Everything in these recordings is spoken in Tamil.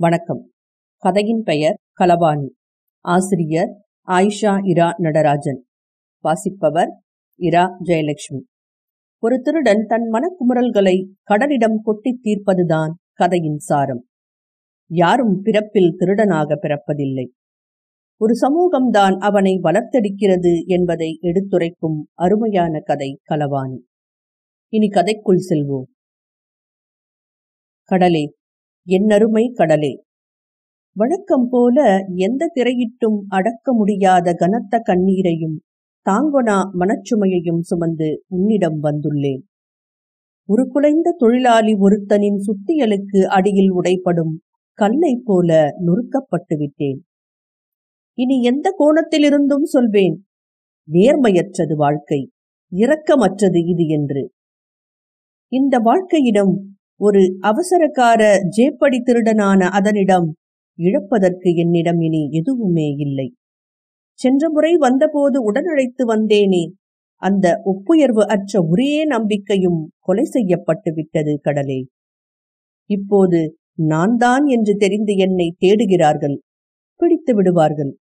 வணக்கம். கதையின் பெயர் கலபாணி. ஆசிரியர் ஆயிஷா இரா நடராஜன். வாசிப்பவர் இரா ஜெயலட்சுமி. ஒரு திருடன் தன் மனக்குமுறல்களை கடலிடம் கொட்டித் தீர்ப்பதுதான் கதையின் சாரம். யாரும் பிறப்பில் திருடனாக பிறப்பதில்லை. ஒரு சமூகம்தான் அவனை வளர்த்தெடுக்கிறது என்பதை எடுத்துரைக்கும் அருமையான கதை கலவாணி இனி கதைக்குள் செல்வோம். கடலே என்னருமை கடலே. வழக்கம் போல எந்த திரையிட்டும் அடக்க முடியாத கனத்த கண்ணீரையும் தாங்கொனா மனச்சுமையையும் சுமந்து உன்னிடம் வந்துள்ளேன். உருக்குலைந்த தொழிலாளி ஒருத்தனின் சுத்தியலுக்கு அடியில் உடைப்படும் கல்லை போல நொறுக்கப்பட்டு விட்டேன். இனி எந்த கோணத்திலிருந்தும் சொல்வேன் நேர்மையற்றது வாழ்க்கை இரக்கமற்றது இது என்று. இந்த வாழ்க்கையிடம் ஒரு அவசரக்கார ஜேப்படி திருடனான அதனிடம் இழப்பதற்கு என்னிடம் இனி எதுவுமே இல்லை. சென்ற முறை வந்தபோது உடனழைத்து வந்தேனே அந்த ஒப்புயர்வு அற்ற ஒரே நம்பிக்கையும் கொலை செய்யப்பட்டு விட்டது கடலே. இப்போது நான் தான் என்று தெரிந்து என்னை தேடுகிறார்கள் பிடித்து விடுவார்கள்.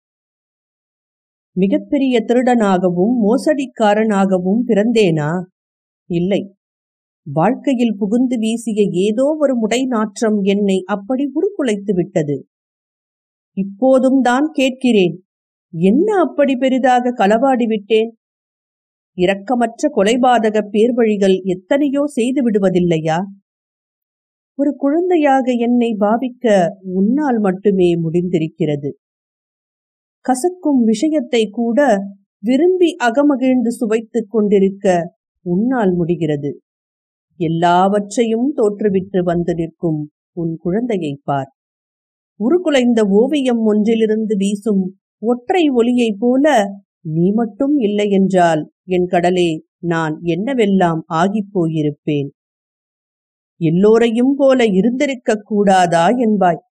மிகப்பெரிய திருடனாகவும் மோசடிக்காரனாகவும் பிறந்தேனா? இல்லை. வாழ்க்கையில் புகுந்து வீசிய ஏதோ ஒரு முடை நாற்றம் என்னை அப்படி உருக்குலைத்து விட்டது. இப்போதும் தான் கேட்கிறேன் என்ன அப்படி பெரிதாக களவாடி விட்டேன்? இரக்கமற்ற கொலைபாதக பேர்வழிகள் எத்தனையோ செய்து விடுவதில்லையா? ஒரு குழந்தையாக என்னை பாவிக்க உன்னால் மட்டுமே முடிந்திருக்கிறது. கசக்கும் விஷயத்தை கூட விரும்பி அகமகிழ்ந்து சுவைத்துக் கொண்டிருக்க உன்னால் முடிகிறது. எல்லாவற்றையும் தோற்றுவிட்டு வந்து நிற்கும் உன் குழந்தையை பார். உருக்குலைந்த ஓவியம் ஒன்றிலிருந்து வீசும் ஒற்றை ஒளியைப் போல நீ மட்டும் இல்லை என்றால் என் கடலே நான் என்னவெல்லாம் ஆகிப் போயிருப்பேன்? எல்லோரையும் போல இருந்திருக்க கூடாதா என்பாய்.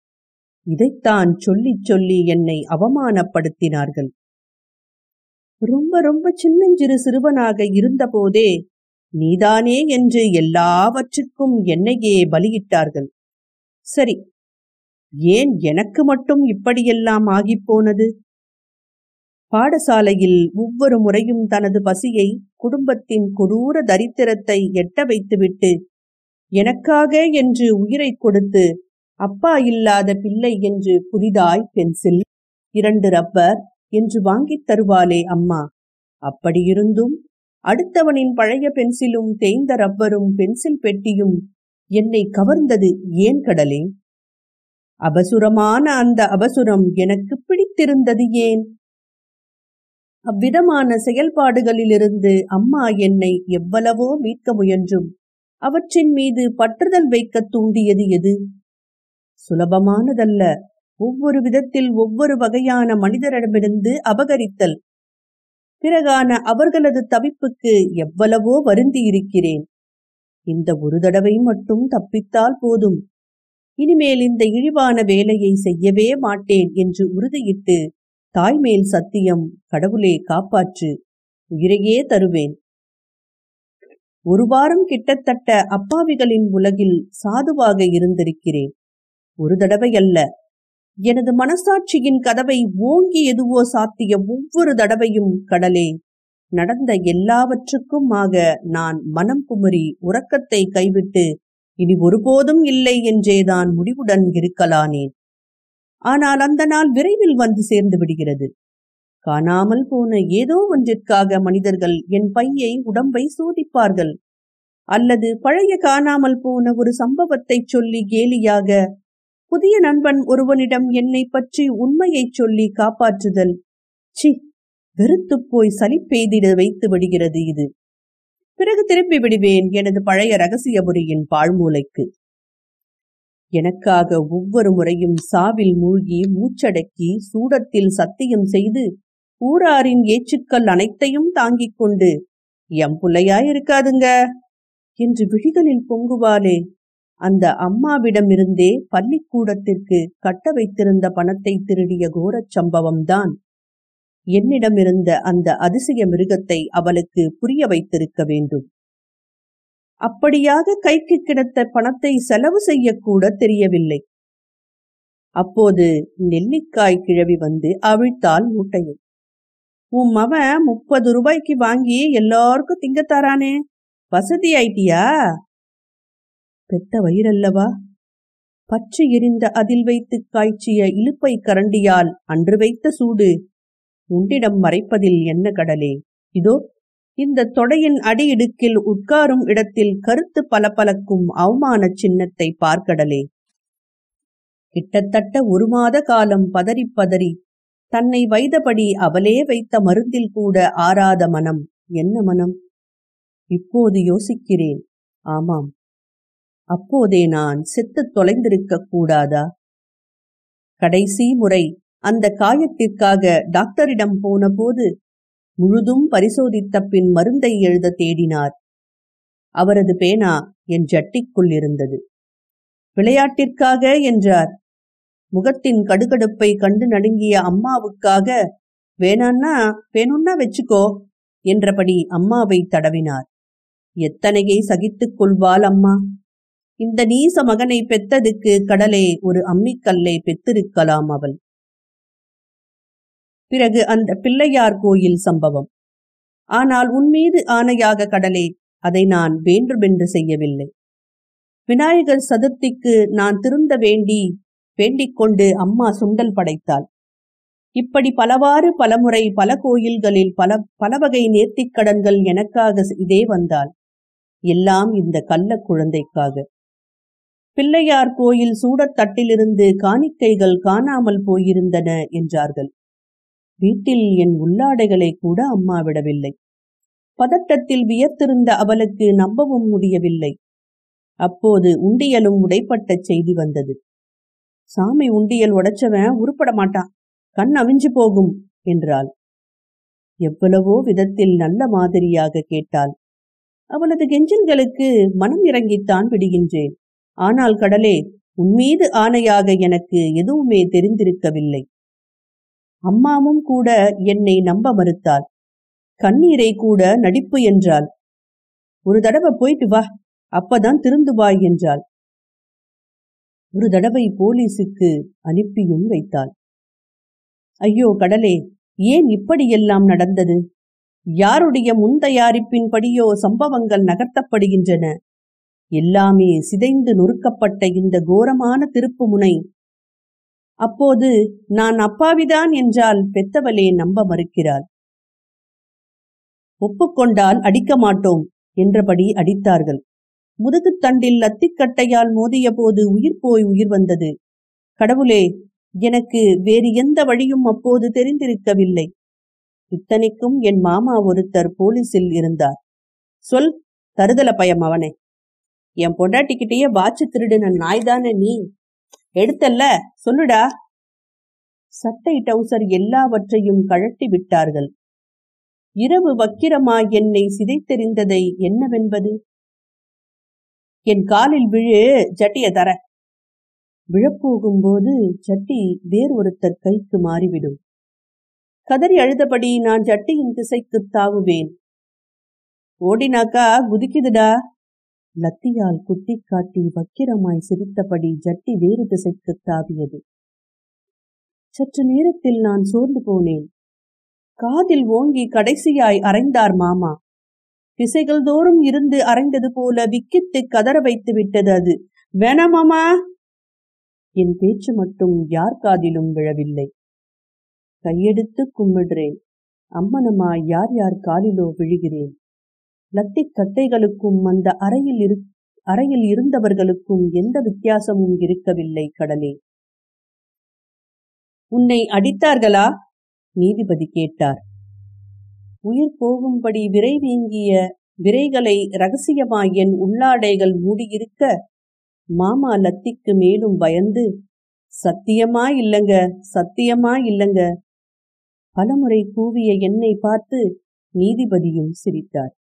இதைத்தான் சொல்லிச் சொல்லி என்னை அவமானப்படுத்தினார்கள். ரொம்ப ரொம்ப சின்னஞ்சிறு சிறுவனாக இருந்தபோதே நீதானே என்று எல்லாவற்றுக்கும் என்னையே பலியிட்டார்கள். சரி ஏன் எனக்கு மட்டும் இப்படியெல்லாம் ஆகிப்போனது? பாடசாலையில் ஒவ்வொரு முறையும் தனது பசியை குடும்பத்தின் கொடூர தரித்திரத்தை எட்ட வைத்துவிட்டு எனக்காக என்று உயிரை கொடுத்து அப்பா இல்லாத பிள்ளை என்று புதிதாய் பென்சில் இரண்டு ரப்பர் என்று வாங்கித் தருவாளே அம்மா. அப்படியிருந்தும் அடுத்தவனின் பழைய பென்சிலும் தேய்ந்த ரப்பரும் பென்சில் பெட்டியும் என்னை கவர்ந்தது ஏன் கடலே? அபசுரமான அந்த அபசுரம் எனக்கு பிடித்திருந்தது ஏன்? அவ்விதமான செயல்பாடுகளிலிருந்து அம்மா என்னை எவ்வளவோ மீட்க முயன்றும். அவற்றின் மீது பற்றுதல் வைக்க தூண்டியது எது? சுலபமானதல்ல. ஒவ்வொரு விதத்தில் ஒவ்வொரு வகையான மனிதரிடமிருந்து அபகரித்தல். பிறகான அவர்களது தவிப்புக்கு எவ்வளவோ வருந்தி இருக்கிறேன். இந்த ஒரு தடவை மட்டும் தப்பித்தால் போதும். இனிமேல் இந்த இழிவான வேலையை செய்யவே மாட்டேன் என்று உறுதியிட்டு தாய்மேல் சத்தியம் கடவுளே காப்பாற்று உயிரையே தருவேன். ஒரு வாரம் கிட்டத்தட்ட அப்பாவிகளின் உலகில் சாதுவாக இருந்திருக்கிறேன். ஒரு தடவை அல்ல எனது மனசாட்சியின் கதவை ஓங்கி எதுவோ சாத்திய ஒவ்வொரு தடவையும் கடலே. நடந்த எல்லாவற்றுக்கும் ஆக நான் மனம் குமரி உறக்கத்தை கைவிட்டு இனி ஒருபோதும் இல்லை என்றேதான் முடிவுடன் இருக்கலானேன் ஆனால் அந்த நாள் விரைவில் வந்து சேர்ந்து விடுகிறது. காணாமல் போன ஏதோ ஒன்றிற்காக மனிதர்கள் என் பையை உடம்பை சோதிப்பார்கள். அல்லது பழைய காணாமல் போன ஒரு சம்பவத்தை சொல்லி கேலியாக புதிய நண்பன் ஒருவனிடம் என்னை பற்றி உண்மையைச் சொல்லி காப்பாற்றுதல். சி வெறுத்துப் போய் சலிப்பெய்திட வைத்து விடுகிறது இது. பிறகு திருப்பி விடுவேன் எனது பழைய ரகசியபுரியின் பாழ்மூலைக்கு எனக்காக ஒவ்வொரு முறையும் சாவில் மூழ்கி மூச்சடக்கி சூடத்தில் சத்தியம் செய்து ஊராரின் ஏச்சுக்கள் அனைத்தையும் தாங்கிக் கொண்டு எம் புள்ளையாயிருக்காதுங்க என்று விழிகளில் பொங்குவாளே. அந்த அம்மாவிடமிருந்தே பள்ளிக்கூடத்திற்கு கட்ட வைத்திருந்த பணத்தை திருடிய கோரச் சம்பவம்தான். என்னிடமிருந்த அந்த அதிசய மிருகத்தை அவளுக்கு புரிய வைத்திருக்க வேண்டும். அப்படியாக கைக்கு கிடைத்த பணத்தை செலவு செய்யக்கூட தெரியவில்லை. அப்போது நெல்லிக்காய் கிழவி வந்து அவிழ்த்தாள் மூட்டையை. உன் மவன் முப்பது ரூபாய்க்கு வாங்கி எல்லாருக்கும் திங்கத்தாரானே வசதி ஆயிட்டியா? பெத்த வயிறல்லவா? பச்சு எரிந்த அதில் வைத்து காய்ச்சிய இழுப்பை கரண்டியால் அன்று வைத்த சூடு. உண்டிடம் மறைப்பதில் என்ன கடலே? இதோ இந்த தொடையின் அடியிடுக்கில் உட்காரும் இடத்தில் கருத்து பலபலக்கும் அவமான சின்னத்தை பார்க்கடலே. கிட்டத்தட்ட ஒரு மாத காலம் பதறி பதறி தன்னை வைத்தபடி அவளே வைத்த மருந்தில் கூட ஆறாத மனம். என்ன மனம்? இப்போது யோசிக்கிறேன். ஆமாம். அப்போதே நான் செத்துத் தொலைந்திருக்க கூடாதா கடைசி முறை அந்த காயத்திற்காக டாக்டரிடம் போனபோது முழுதும் பரிசோதித்த பின் மருந்தை எழுத தேடினார். அவரது பேனா என் ஜட்டிக்குள் இருந்தது. விளையாட்டிற்காக என்றார். முகத்தின் கடுகடுப்பை கண்டு நடுங்கிய அம்மாவுக்காக வேணான்னா வேணும்னா வச்சுக்கோ என்றபடி அம்மாவை தடவினார். எத்தனையை சகித்துக் கொள்வாள் அம்மா? இந்த நீச மகனை பெத்ததுக்கு கடலே ஒரு அம்மிக்கல்லை பெத்திருக்கலாம் அவள். பிறகு அந்த பிள்ளையார் கோயில் சம்பவம். ஆனால் உன்மீது ஆணையாக கடலே அதை நான் வேண்டுமென்று செய்யவில்லை. விநாயகர் சதுர்த்திக்கு நான் திருந்த வேண்டி வேண்டிக் கொண்டு அம்மா சுண்டல் படைத்தாள். இப்படி பலவாறு பலமுறை பல கோயில்களில் பல பல வகை நேர்த்திக் கடன்கள் எனக்காக இதே வந்தாள். எல்லாம் இந்த கள்ள குழந்தைக்காக. பிள்ளையார் கோயில் சூடத்தட்டிலிருந்து காணிக்கைகள் காணாமல் போயிருந்தன என்றார்கள். வீட்டில் என் உள்ளாடைகளை கூட அம்மா விடவில்லை. பதட்டத்தில் வியர்த்திருந்த அவளுக்கு நம்பவும் முடியவில்லை. அப்போது உண்டியலும் உடைப்பட்ட செய்தி வந்தது. சாமி உண்டியல் உடைச்சவன் உருப்பட மாட்டான். கண் அவிஞ்சு போகும் என்றாள். எவ்வளவோ விதத்தில் நல்ல மாதிரியாக கேட்டாள். அவளது கெஞ்சல்களுக்கு மனம் இறங்கித்தான் விடுகின்றேன். ஆனால் கடலே உன்மீது ஆணையாக எனக்கு எதுவுமே தெரிந்திருக்கவில்லை. அம்மாவும் கூட என்னை நம்ப மறுத்தாள். கண்ணீரை கூட நடிப்பு என்றாள். ஒரு தடவை போயிட்டு வா அப்பதான் திருந்துவாய் என்றாள். ஒரு தடவை போலீசுக்கு அனுப்பியும் வைத்தாள். ஐயோ கடலே ஏன் இப்படியெல்லாம் நடந்தது? யாருடைய முன் தயாரிப்பின்படியோ சம்பவங்கள் நகர்த்தப்படுகின்றன. எல்லாமே சிதைந்து நொறுக்கப்பட்ட இந்த கோரமான திருப்பு முனை அப்போது நான் அப்பாவிதான் என்றால் பெத்தவளே நம்ப மறுக்கிறாள். ஒப்புக்கொண்டால் அடிக்க மாட்டோம் என்றபடி அடித்தார்கள். முதுகுத்தண்டில் லத்திக்கட்டையால் மோதிய போது உயிர் போய் உயிர் வந்தது. கடவுளே எனக்கு வேறு எந்த வழியும் அப்போது தெரிந்திருக்கவில்லை. இத்தனைக்கும் என் மாமா ஒருத்தர் போலீஸில் இருந்தார். சொல் தருதல பயம் அவனே. என் பொண்டாட்டிக்கிட்டேயே வாட்சு திருடின நாய்தானே நீ? எடுத்தல்ல சொல்லுடா. சட்டை டவுசர் எல்லாவற்றையும் கழட்டி விட்டார்கள். இரவு வக்கிரமா என்னை சிதைத்தெறிந்ததை என்னவென்பது? என் காலில் விழு ஜட்டிய தர. விழப்போகும்போது சட்டி வேறு ஒருத்தர் கைக்கு மாறிவிடும். கதறி அழுதபடி நான் ஜட்டியின் திசைக்கு தாவுவேன். ஓடினாக்கா குதிக்குதுடா. லத்தியால் குத்தி காட்டி வக்கிரமாய் சிரித்தபடி ஜட்டி வேறு திசைக்கு தாவியது. சற்று நேரத்தில் நான் சோர்ந்து போனேன். காதில் ஓங்கி கடைசியாய் அரைந்தார் மாமா. திசைகள் தோறும் இருந்து அரைந்தது போல விக்கித்து கதற வைத்து விட்டது அது. வேணாமாமா என் பேச்சு மட்டும் யார் காதிலும் விழவில்லை. கையெடுத்து கும்பிடுறேன் அம்மனமாய் யார் யார் காலிலோ விழுகிறேன். லத்திக் கட்டைகளுக்கும் அந்த அறையில் இரு அறையில் இருந்தவர்களுக்கும் எந்த வித்தியாசமும் இருக்கவில்லை கடலே. உன்னை அடித்தார்களா? நீதிபதி கேட்டார். உயிர் போகும்படி விரை வீங்கிய விரைகளை ரகசியமாய் என் உள்ளாடைகள் மூடியிருக்க மாமா லத்திக்கு மேலும் பயந்து சத்தியமா இல்லங்க சத்தியமா இல்லங்க. பலமுறை கூவிய என்னை பார்த்து நீதிபதியும் சிரித்தார்.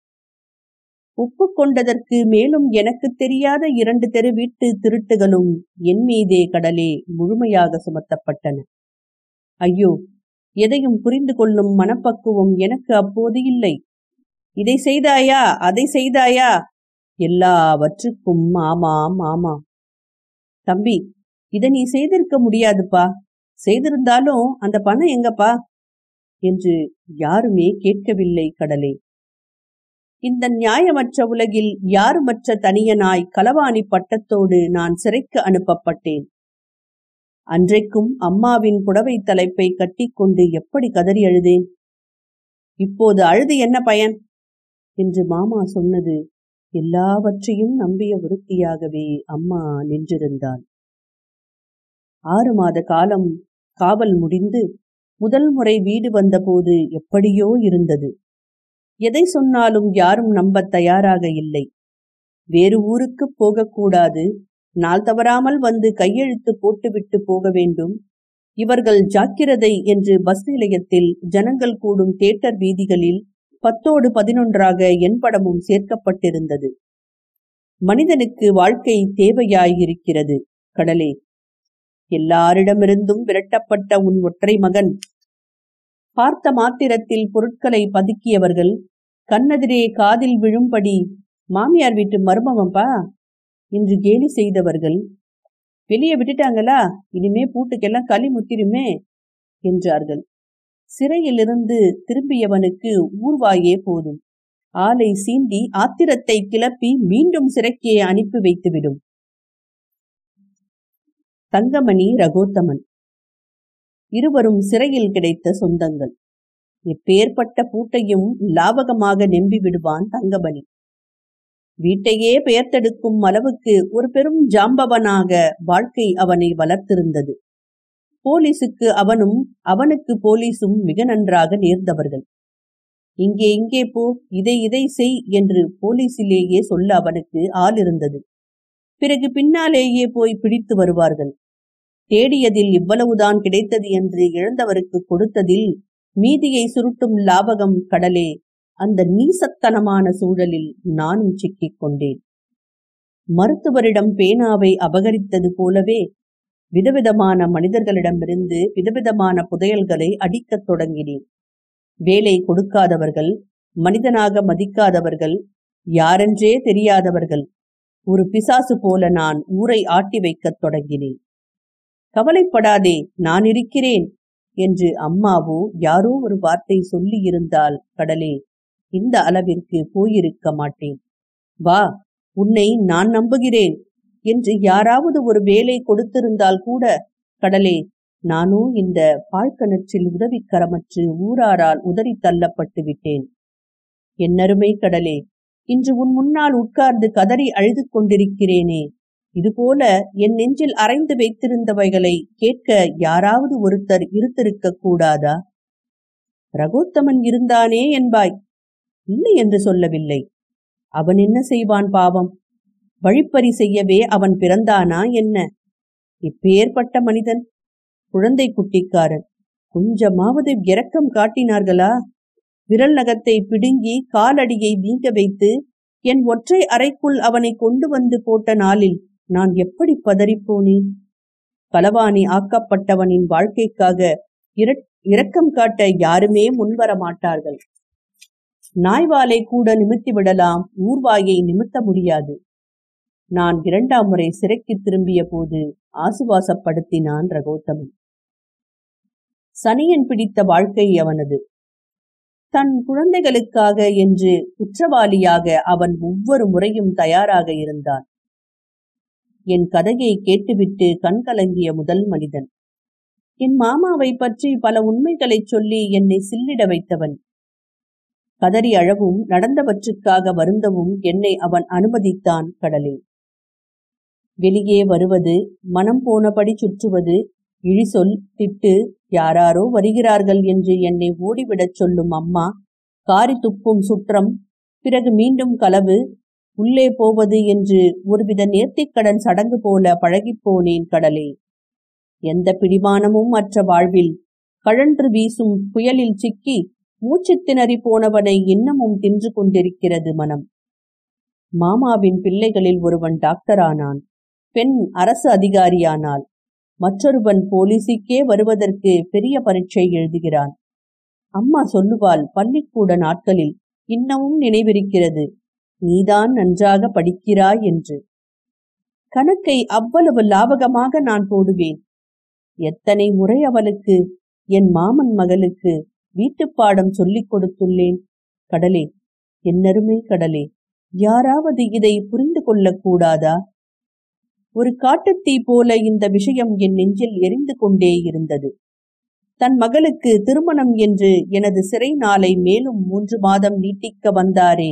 ஒப்புக்கொண்டதற்கு மேலும் எனக்கு தெரியாத இரண்டு தெரு வீட்டு திருட்டுகளும் என் மீதே கடலே முழுமையாக சுமத்தப்பட்டன. ஐயோ எதையும் புரிந்து கொள்ளும் மனப்பக்குவம் எனக்கு அப்போது இல்லை. இதை செய்தாயா அதை செய்தாயா? எல்லாவற்றுக்கும் மாமா மாமா. தம்பி இதை நீ செய்திருக்க செய்திருக்க முடியாதுப்பா. செய்திருந்தாலும் அந்த பணம் எங்கப்பா? என்று யாருமே கேட்கவில்லை கடலே. இந்த நியாயமற்ற உலகில் யாருமற்ற தனியனாய் களவாணி பட்டத்தோடு நான் சிறைக்கு அனுப்பப்பட்டேன். அன்றைக்கும் அம்மாவின் புடவை தலைப்பை கட்டிக்கொண்டு எப்படி கதறி அழுதேன்? இப்போது அழுது என்ன பயன்? என்று மாமா சொன்னது எல்லாவற்றையும் நம்பிய விருத்தியாகவே அம்மா நின்றிருந்தாள். ஆறு மாத காலம் காவல் முடிந்து முதல் முறை வீடு வந்தபோது எப்படியோ இருந்தது. எதை சொன்னாலும் யாரும் நம்ப தயாராக இல்லை. வேறு ஊருக்கு போகக்கூடாது. நாள் தவறாமல் வந்து கையெழுத்து போட்டுவிட்டு போக வேண்டும். இவர்கள் ஜாக்கிரதை என்று பஸ் நிலையத்தில் ஜனங்கள் கூடும் தேட்டர் வீதிகளில் பத்தோடு பதினொன்றாக என் படமும் சேர்க்கப்பட்டிருந்தது. மனிதனுக்கு வாழ்க்கை தேவையாயிருக்கிறது. கடலே. எல்லாரிடமிருந்தும் விரட்டப்பட்ட உன் ஒற்றை மகன் பார்த்த மாத்திரத்தில் பொருட்களை பதுக்கியவர்கள் கண்ணெதிரே காதில் விழும்படி மாமியார் வீட்டு மருமவன்பா என்று கேலி செய்தவர்கள் வெளியே விட்டுட்டாங்களா? இனிமே பூட்டுக்கெல்லாம் களி முத்திருமே என்றார்கள். சிறையிலிருந்து திரும்பியவனுக்கு ஊர்வாயே போதும். ஆலை சீண்டி ஆத்திரத்தை கிளப்பி மீண்டும் சிறைக்கே அனுப்பி வைத்துவிடும். தங்கமணி ரகோத்தமன் இருவரும் சிறையில் கிடைத்த சொந்தங்கள். எப்பேற்பட்ட பூட்டையும் லாபகமாக நெம்பி விடுவான் தங்கமணி. வீட்டையே பெயர்த்தெடுக்கும் அளவுக்கு ஒரு பெரும் ஜாம்பவனாக வாழ்க்கை அவனை வளர்த்திருந்தது. போலீசுக்கு அவனும் அவனுக்கு போலீசும் மிக நன்றாக நேர்ந்தவர்கள். இங்கே இங்கே போ இதை இதை செய் என்று போலீசிலேயே சொல்ல அவனுக்கு ஆள் இருந்தது. பிறகு பின்னாலேயே போய் பிடித்து வருவார்கள். தேடியதில் இவ்வளவுதான் கிடைத்தது என்று இழந்தவருக்கு கொடுத்ததில் மீதியை சுருட்டும் லாபகம் கடலே. அந்த நீசத்தனமான சூழலில் நானும் சிக்கிக் கொண்டேன். மருத்துவரிடம் பேனாவை அபகரித்தது போலவே விதவிதமான மனிதர்களிடமிருந்து விதவிதமான புதையல்களை அடிக்கத் தொடங்கினேன். வேலை கொடுக்காதவர்கள் மனிதனாக மதிக்காதவர்கள் யாரென்றே தெரியாதவர்கள் ஒரு பிசாசு போல நான் ஊரை ஆட்டி வைக்கத் தொடங்கினேன். கவலைப்படாதே நான் இருக்கிறேன் என்று அம்மாவோ யாரோ ஒரு வார்த்தை சொல்லி இருந்தால் கடலே. இந்த அளவிற்கு போயிருக்க மாட்டேன். வா உன்னை நான் நம்புகிறேன் என்று யாராவது ஒரு வேலை கொடுத்திருந்தால் கூட கடலே நானோ இந்த பாழ்கணற்றில் உதவிக்கரமற்று ஊராரால் உதறி தள்ளப்பட்டு விட்டேன். என்னருமை கடலே இன்று உன் முன்னால் உட்கார்ந்து கதறி அழுது கொண்டிருக்கிறேனே இதுபோல என் நெஞ்சில் அரைந்து வைத்திருந்தவைகளை கேட்க யாராவது ஒருத்தர் இருத்திருக்க கூடாதா? ரகோத்தமன் இருந்தானே என்பாய். இல்லை என்று சொல்லவில்லை. அவன் என்ன செய்வான் பாவம்? வழிப்பறி செய்யவே அவன் பிறந்தானா என்ன? இப்பேற்பட்ட மனிதன் குழந்தை குட்டிக்காரன் கொஞ்சமாவது இரக்கம் காட்டினார்களா? விரல் நகத்தை பிடுங்கி காலடியை வீங்க வைத்து என் ஒற்றை அறைக்குள் அவனை கொண்டு வந்து போட்ட நாளில் நான் எப்படி பதறிப்போனேன்? களவாணி ஆக்கப்பட்டவனின் வாழ்க்கைக்காக இரக்கம் காட்ட யாருமே முன்வர மாட்டார்கள் நாய்வாலை கூட நிமித்தி விடலாம் ஊர்வாயை நிமித்த முடியாது. நான் இரண்டாம் முறை சிறைக்கு திரும்பிய போது ஆசுவாசப்படுத்தினான் ரகோத்தமன். சனியன் பிடித்த வாழ்க்கை அவனது. தன் குழந்தைகளுக்காக என்று குற்றவாளியாக அவன் ஒவ்வொரு முறையும் தயாராக இருந்தான். என் கதையை கேட்டுவிட்டு கண்கலங்கிய முதல் மனிதன். என் மாமாவை பற்றி பல உண்மைகளைச் சொல்லி என்னை சில்லிட வைத்தவன். கதறி அழவும் நடந்தவற்றுக்காக வருந்தவும் என்னை அவன் அனுமதித்தான் கடலில் வெளியே வருவது மனம் போனபடி சுற்றுவது இழிசொல் திட்டு யாராரோ வருகிறார்கள் என்று என்னை ஓடிவிடச் சொல்லும் அம்மா காரி துப்பும் சுற்றம் பிறகு மீண்டும் களவு உள்ளே போவது என்று ஒருவித நேர்த்திக்கடன் சடங்கு போல பழகிப்போனேன் கடலே. எந்த பிடிமானமும் மற்ற வாழ்வில் கழன்று வீசும் புயலில் சிக்கி மூச்சு திணறி போனவனை இன்னமும் தின்று கொண்டிருக்கிறது மனம். மாமாவின் பிள்ளைகளில் ஒருவன் டாக்டரானான். பெண் அரசு அதிகாரியானால் மற்றொருவன் போலீஸுக்கே வருவதற்கு பெரிய பரீட்சை எழுதுகிறான். அம்மா சொல்லுவாள் பள்ளிக்கூட நாட்களில் இன்னமும் நினைவிருக்கிறது. நீதான் நன்றாக படிக்கிறாய் என்று. கணக்கை அவ்வளவு லாபகமாக நான் போடுவேன். எத்தனை முறை அவளுக்கு என் மாமன் மகளுக்கு வீட்டுப்பாடம் சொல்லிக் கொடுத்துள்ளேன். கடலே என்னருமை கடலே யாராவது இதை புரிந்து கொள்ளக்கூடாதா ஒரு காட்டுத்தீ போல இந்த விஷயம் என் நெஞ்சில் எரிந்து கொண்டே இருந்தது. தன் மகளுக்கு திருமணம் என்று எனது சிறை நாளை மேலும் மூன்று மாதம் நீட்டிக்க வந்தாரே.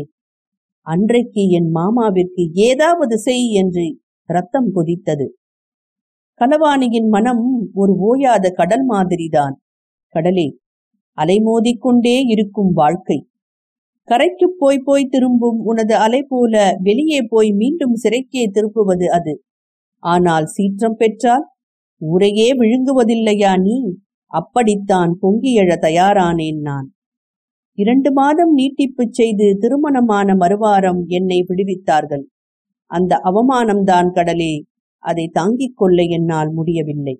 அன்றைக்கு என் மாமாவிற்கு ஏதாவது செய் என்று ரத்தம் கொதித்தது. கலவாணியின் மனம் ஒரு ஓயாத கடல் மாதிரிதான். கடலே அலைமோதிக்கொண்டே இருக்கும் வாழ்க்கை. கரைக்கு போய் போய் திரும்பும் உனது அலை போல வெளியே போய் மீண்டும் சிறைக்கே திருப்புவது அது. ஆனால் சீற்றம் பெற்றால் ஊரையே விழுங்குவதில்லையா நீ? அப்படித்தான் பொங்கியழ தயாரானேன் நான். இரண்டு மாதம் நீட்டிப்பு செய்து திருமணமான மறுவாரம் என்னை விடுவித்தார்கள். அந்த அவமானம்தான் கடலே அதை தாங்கிக் கொள்ள என்னால் முடியவில்லை.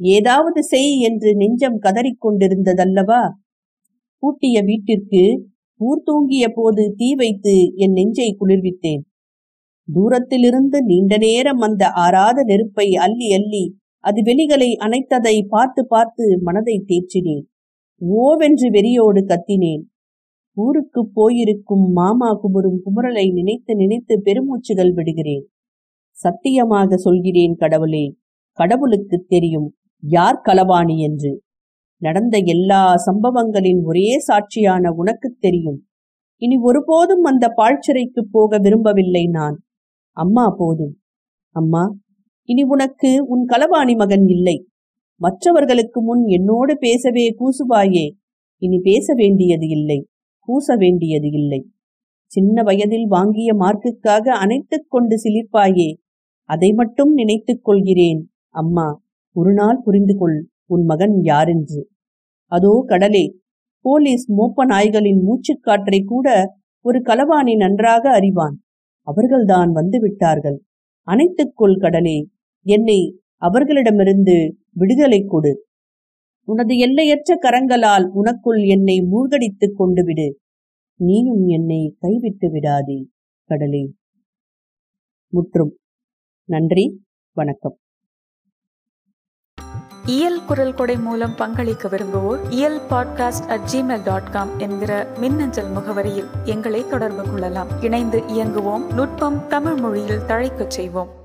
ஏதாவது செய் என்று நெஞ்சம் கதறிக் கொண்டிருந்ததல்லவா? பூட்டிய வீட்டிற்கு ஊர் தூங்கிய போது தீ வைத்து என் நெஞ்சை குளிர்வித்தேன். தூரத்திலிருந்து நீண்ட நேரம் அந்த ஆறாத நெருப்பை அள்ளி அள்ளி அது வெளிகளை அணைத்ததை பார்த்து பார்த்து மனதை தேற்றினேன். ஓவென்று வெறியோடு கத்தினேன். ஊருக்கு போயிருக்கும் மாமா குமுறும் குமுறலை நினைத்து நினைத்து பெருமூச்சுகள் விடுகிறேன். சத்தியமாக சொல்கிறேன் கடவுளே கடவுளுக்கு தெரியும் யார் களவாணி என்று. நடந்த எல்லா சம்பவங்களின் ஒரே சாட்சியான உனக்குத் தெரியும். இனி ஒருபோதும் அந்த பாழ்ச்சிறைக்கு போக விரும்பவில்லை நான். அம்மா போதும். அம்மா இனி உனக்கு உன் களவாணி மகன் இல்லை. மற்றவர்களுக்கு முன் என்னோடு பேசவே கூசுவாயே. இனி பேச வேண்டியது இல்லை. கூச வேண்டியது இல்லை. சின்ன வயதில் வாங்கிய மார்க்குக்காக அனைத்துக் கொண்டு சிலிர்ப்பாயே. அதை மட்டும் நினைத்துக் கொள்கிறேன். அம்மா ஒரு நாள் புரிந்து கொள். உன் மகன் யாரென்று. அதோ கடலே. போலீஸ் மோப்ப நாய்களின் மூச்சுக்காற்றை கூட ஒரு களவாணி நன்றாக அறிவான். அவர்கள்தான் வந்து விட்டார்கள். அணைத்துக் கொள் கடலே. என்னை அவர்களிடமிருந்து விடுதலை கொடு. உனது எல்லையற்ற கரங்களால் உனக்குள் என்னை மூழ்கடித்துக் கொண்டு விடு நீயும் என்னை கைவிட்டு விடாதே கடலே. முற்றும். நன்றி வணக்கம். இயல் குரல் கொடை மூலம் பங்களிக்க விரும்புவோர் Iyal podcast at Gmail dot com என்கிற மின்னஞ்சல் முகவரியில் எங்களை தொடர்பு கொள்ளலாம். இணைந்து இயங்குவோம் நுட்பம் தமிழ் மொழியில் தழைக்கச் செய்வோம்.